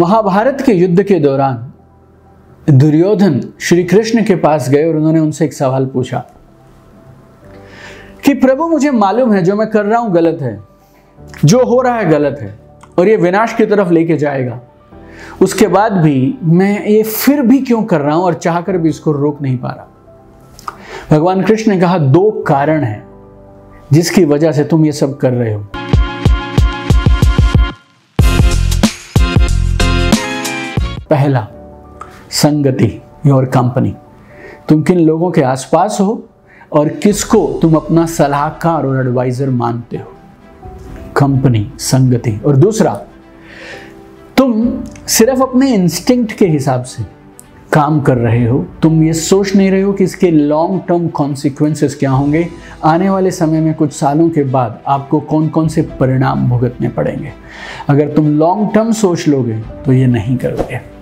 महाभारत के युद्ध के दौरान दुर्योधन श्री कृष्ण के पास गए और उन्होंने उनसे एक सवाल पूछा कि प्रभु, मुझे मालूम है जो मैं कर रहा हूँ गलत है, जो हो रहा है गलत है, और ये विनाश की तरफ़ लेके जाएगा। उसके बाद भी मैं ये फिर भी क्यों कर रहा हूँ और चाहकर भी इसको रोक नहीं पा रहा? भगवान कृष्ण ने कहा, दो कारण हैं जिसकी वजह से तुम ये सब कर रहे हो। पहला संगति योर कंपनी तुम किन लोगों के आसपास हो और किसको तुम अपना सलाहकार और एडवाइजर मानते हो? कंपनी संगति. और दूसरा, तुम सिर्फ़ अपने इंस्टिंक्ट के हिसाब से काम कर रहे हो। तुम ये सोच नहीं रहे हो कि इसके लॉन्ग टर्म कॉन्सिक्वेंसेस क्या होंगे। आने वाले समय में कुछ सालों के बाद आपको कौन कौन से परिणाम भुगतने पड़ेंगे। अगर तुम लॉन्ग टर्म सोच लोगे तो ये नहीं करोगे।